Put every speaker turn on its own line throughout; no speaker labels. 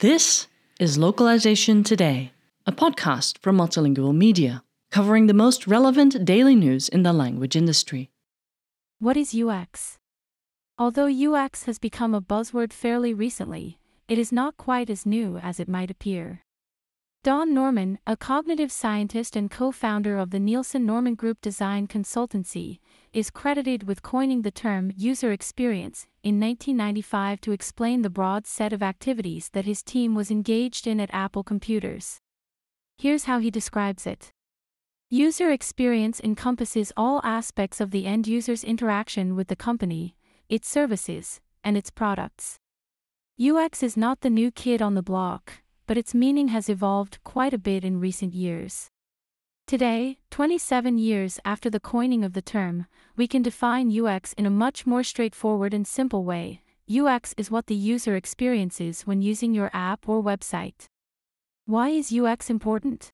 This is Localization Today, a podcast from Multilingual Media, covering the most relevant daily news in the language industry.
What is UX? Although UX has become a buzzword fairly recently, it is not quite as new as it might appear. Don Norman, a cognitive scientist and co founder of the Nielsen Norman Group Design Consultancy, is credited with coining the term user experience in 1995 to explain the broad set of activities that his team was engaged in at Apple Computers. Here's how he describes it User experience encompasses all aspects of the end user's interaction with the company, its services, and its products. UX is not the new kid on the block but its meaning has evolved quite a bit in recent years. Today, 27 years after the coining of the term, we can define UX in a much more straightforward and simple way. UX is what the user experiences when using your app or website. Why is UX important?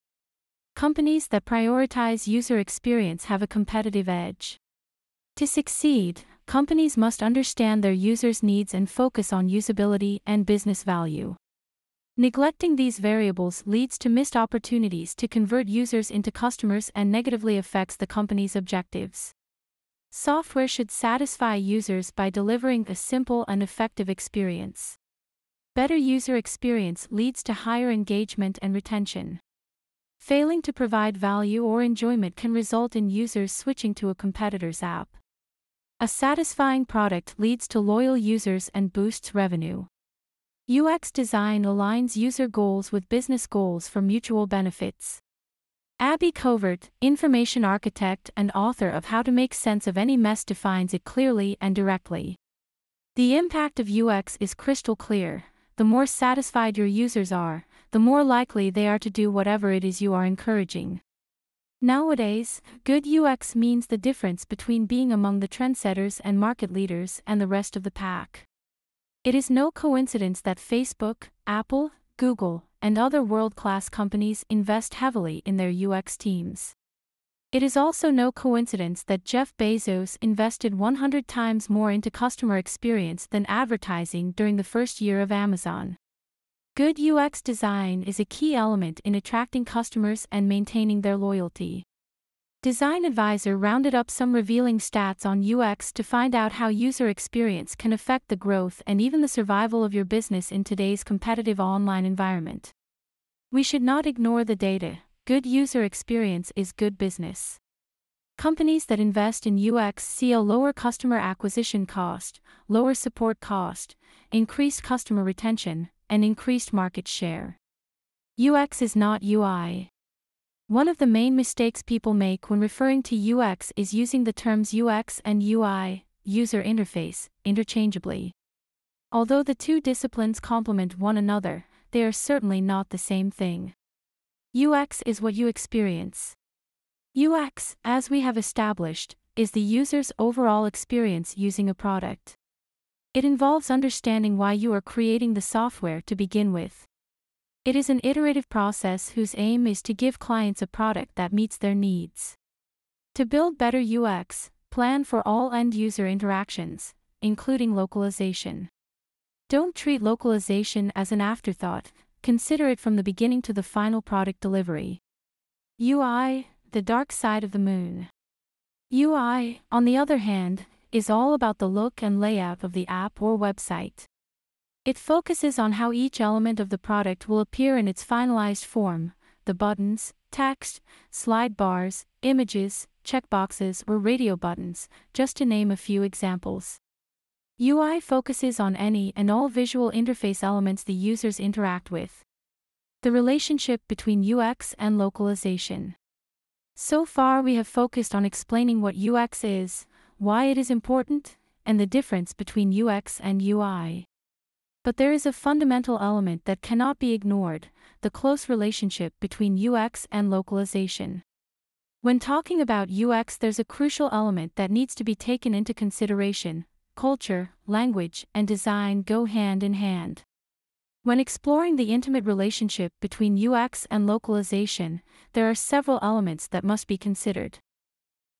Companies that prioritize user experience have a competitive edge. To succeed, companies must understand their users' needs and focus on usability and business value. Neglecting these variables leads to missed opportunities to convert users into customers and negatively affects the company's objectives. Software should satisfy users by delivering a simple and effective experience. Better user experience leads to higher engagement and retention. Failing to provide value or enjoyment can result in users switching to a competitor's app. A satisfying product leads to loyal users and boosts revenue. UX design aligns user goals with business goals for mutual benefits. Abby Covert, information architect and author of How to Make Sense of Any Mess, defines it clearly and directly. The impact of UX is crystal clear. The more satisfied your users are, the more likely they are to do whatever it is you are encouraging. Nowadays, good UX means the difference between being among the trendsetters and market leaders and the rest of the pack. It is no coincidence that Facebook, Apple, Google, and other world class companies invest heavily in their UX teams. It is also no coincidence that Jeff Bezos invested 100 times more into customer experience than advertising during the first year of Amazon. Good UX design is a key element in attracting customers and maintaining their loyalty. Design Advisor rounded up some revealing stats on UX to find out how user experience can affect the growth and even the survival of your business in today's competitive online environment. We should not ignore the data. Good user experience is good business. Companies that invest in UX see a lower customer acquisition cost, lower support cost, increased customer retention, and increased market share. UX is not UI. One of the main mistakes people make when referring to UX is using the terms UX and UI, user interface, interchangeably. Although the two disciplines complement one another, they are certainly not the same thing. UX is what you experience. UX, as we have established, is the user's overall experience using a product. It involves understanding why you are creating the software to begin with. It is an iterative process whose aim is to give clients a product that meets their needs. To build better UX, plan for all end user interactions, including localization. Don't treat localization as an afterthought, consider it from the beginning to the final product delivery. UI, the dark side of the moon. UI, on the other hand, is all about the look and layout of the app or website. It focuses on how each element of the product will appear in its finalized form the buttons, text, slide bars, images, checkboxes, or radio buttons, just to name a few examples. UI focuses on any and all visual interface elements the users interact with. The relationship between UX and localization. So far, we have focused on explaining what UX is, why it is important, and the difference between UX and UI. But there is a fundamental element that cannot be ignored the close relationship between UX and localization. When talking about UX, there's a crucial element that needs to be taken into consideration culture, language, and design go hand in hand. When exploring the intimate relationship between UX and localization, there are several elements that must be considered.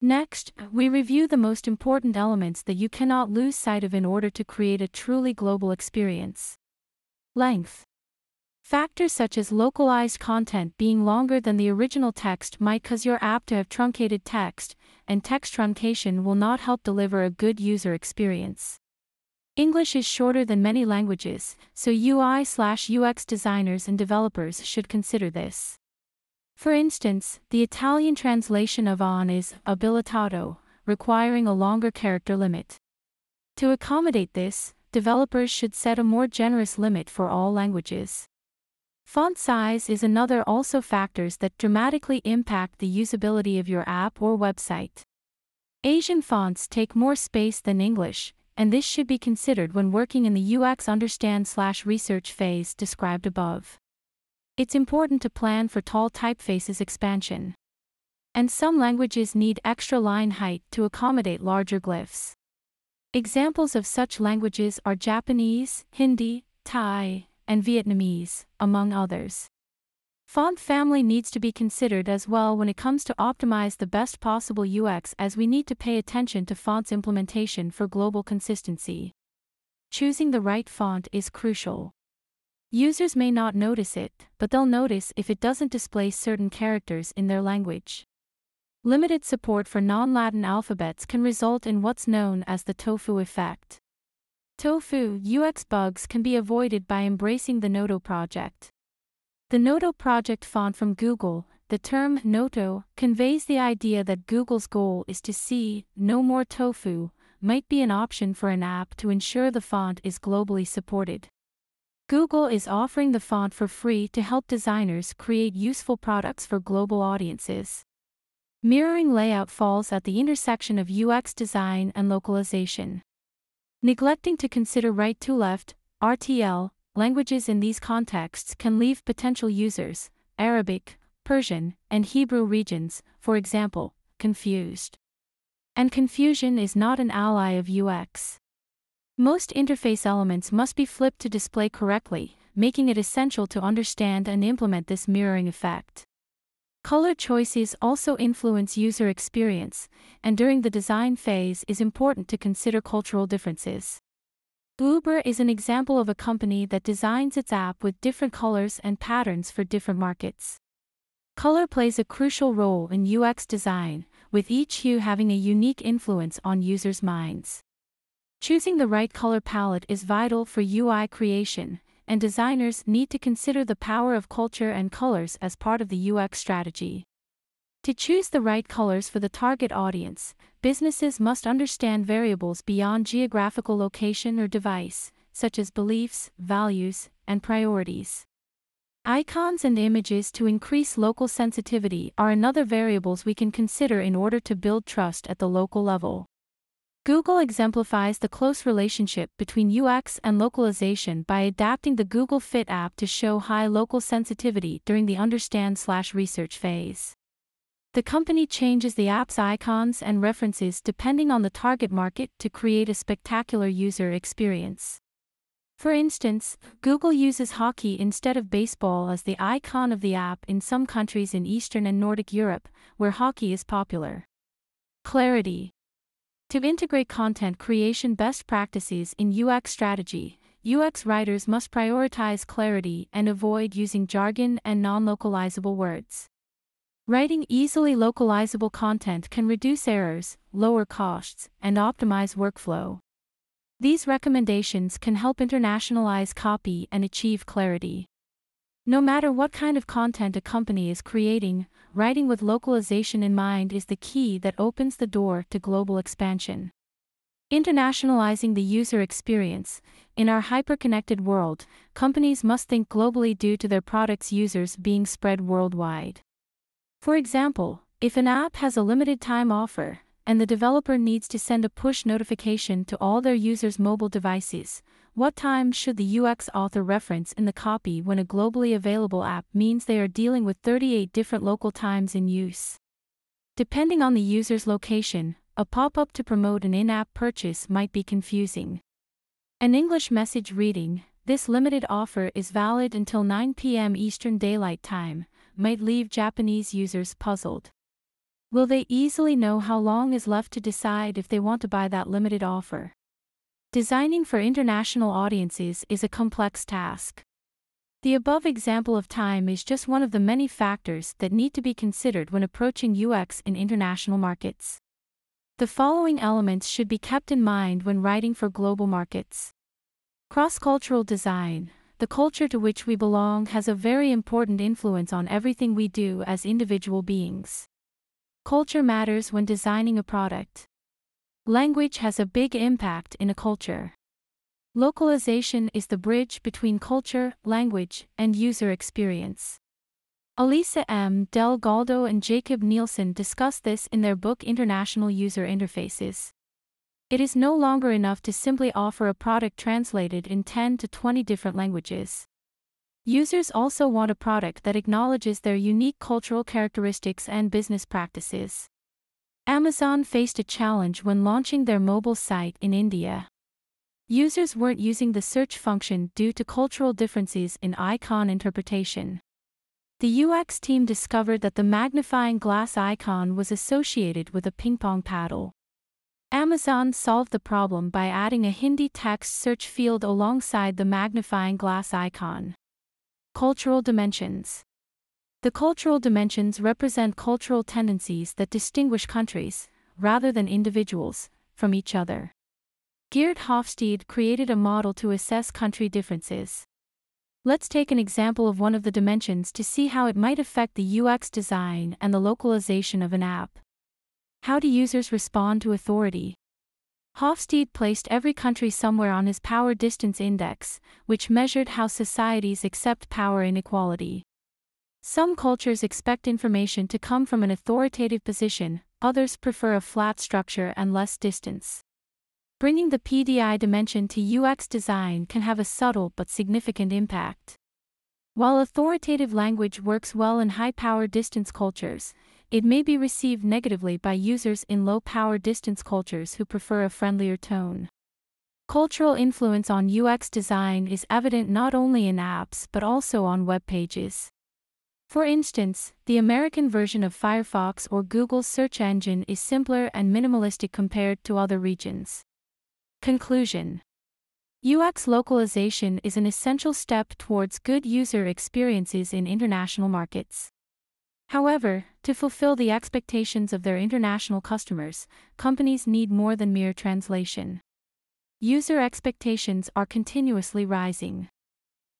Next, we review the most important elements that you cannot lose sight of in order to create a truly global experience. Length. Factors such as localized content being longer than the original text might cause your app to have truncated text, and text truncation will not help deliver a good user experience. English is shorter than many languages, so UI/UX designers and developers should consider this. For instance, the Italian translation of on is abilitato, requiring a longer character limit. To accommodate this, developers should set a more generous limit for all languages. Font size is another also factors that dramatically impact the usability of your app or website. Asian fonts take more space than English, and this should be considered when working in the UX understand slash research phase described above. It's important to plan for tall typefaces expansion. And some languages need extra line height to accommodate larger glyphs. Examples of such languages are Japanese, Hindi, Thai, and Vietnamese, among others. Font family needs to be considered as well when it comes to optimize the best possible UX as we need to pay attention to fonts implementation for global consistency. Choosing the right font is crucial. Users may not notice it, but they'll notice if it doesn't display certain characters in their language. Limited support for non Latin alphabets can result in what's known as the tofu effect. Tofu UX bugs can be avoided by embracing the Noto project. The Noto project font from Google, the term Noto, conveys the idea that Google's goal is to see no more tofu, might be an option for an app to ensure the font is globally supported. Google is offering the font for free to help designers create useful products for global audiences. Mirroring layout falls at the intersection of UX design and localization. Neglecting to consider right to left, RTL, languages in these contexts can leave potential users, Arabic, Persian, and Hebrew regions, for example, confused. And confusion is not an ally of UX. Most interface elements must be flipped to display correctly, making it essential to understand and implement this mirroring effect. Color choices also influence user experience, and during the design phase is important to consider cultural differences. Uber is an example of a company that designs its app with different colors and patterns for different markets. Color plays a crucial role in UX design, with each hue having a unique influence on users' minds. Choosing the right color palette is vital for UI creation, and designers need to consider the power of culture and colors as part of the UX strategy. To choose the right colors for the target audience, businesses must understand variables beyond geographical location or device, such as beliefs, values, and priorities. Icons and images to increase local sensitivity are another variables we can consider in order to build trust at the local level. Google exemplifies the close relationship between UX and localization by adapting the Google Fit app to show high local sensitivity during the understand slash research phase. The company changes the app's icons and references depending on the target market to create a spectacular user experience. For instance, Google uses hockey instead of baseball as the icon of the app in some countries in Eastern and Nordic Europe, where hockey is popular. Clarity to integrate content creation best practices in UX strategy, UX writers must prioritize clarity and avoid using jargon and non localizable words. Writing easily localizable content can reduce errors, lower costs, and optimize workflow. These recommendations can help internationalize copy and achieve clarity. No matter what kind of content a company is creating, writing with localization in mind is the key that opens the door to global expansion. Internationalizing the user experience. In our hyper-connected world, companies must think globally due to their products' users being spread worldwide. For example, if an app has a limited time offer, and the developer needs to send a push notification to all their users' mobile devices, what time should the UX author reference in the copy when a globally available app means they are dealing with 38 different local times in use? Depending on the user's location, a pop up to promote an in app purchase might be confusing. An English message reading, this limited offer is valid until 9 p.m. Eastern Daylight Time, might leave Japanese users puzzled. Will they easily know how long is left to decide if they want to buy that limited offer? Designing for international audiences is a complex task. The above example of time is just one of the many factors that need to be considered when approaching UX in international markets. The following elements should be kept in mind when writing for global markets. Cross cultural design. The culture to which we belong has a very important influence on everything we do as individual beings. Culture matters when designing a product. Language has a big impact in a culture. Localization is the bridge between culture, language, and user experience. Elisa M. Del Galdo and Jakob Nielsen discuss this in their book International User Interfaces. It is no longer enough to simply offer a product translated in 10 to 20 different languages. Users also want a product that acknowledges their unique cultural characteristics and business practices. Amazon faced a challenge when launching their mobile site in India. Users weren't using the search function due to cultural differences in icon interpretation. The UX team discovered that the magnifying glass icon was associated with a ping pong paddle. Amazon solved the problem by adding a Hindi text search field alongside the magnifying glass icon. Cultural dimensions. The cultural dimensions represent cultural tendencies that distinguish countries, rather than individuals, from each other. Geert Hofstede created a model to assess country differences. Let's take an example of one of the dimensions to see how it might affect the UX design and the localization of an app. How do users respond to authority? Hofstede placed every country somewhere on his power distance index, which measured how societies accept power inequality. Some cultures expect information to come from an authoritative position, others prefer a flat structure and less distance. Bringing the PDI dimension to UX design can have a subtle but significant impact. While authoritative language works well in high power distance cultures, it may be received negatively by users in low power distance cultures who prefer a friendlier tone. Cultural influence on UX design is evident not only in apps but also on web pages. For instance, the American version of Firefox or Google's search engine is simpler and minimalistic compared to other regions. Conclusion UX localization is an essential step towards good user experiences in international markets. However, to fulfill the expectations of their international customers, companies need more than mere translation. User expectations are continuously rising.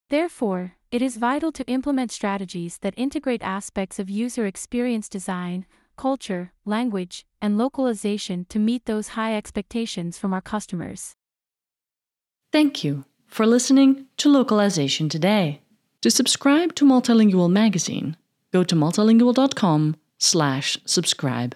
Therefore, it is vital to implement strategies that integrate aspects of user experience design, culture, language, and localization to meet those high expectations from our customers.
Thank you for listening to Localization Today. To subscribe to Multilingual magazine, go to multilingual.com/subscribe.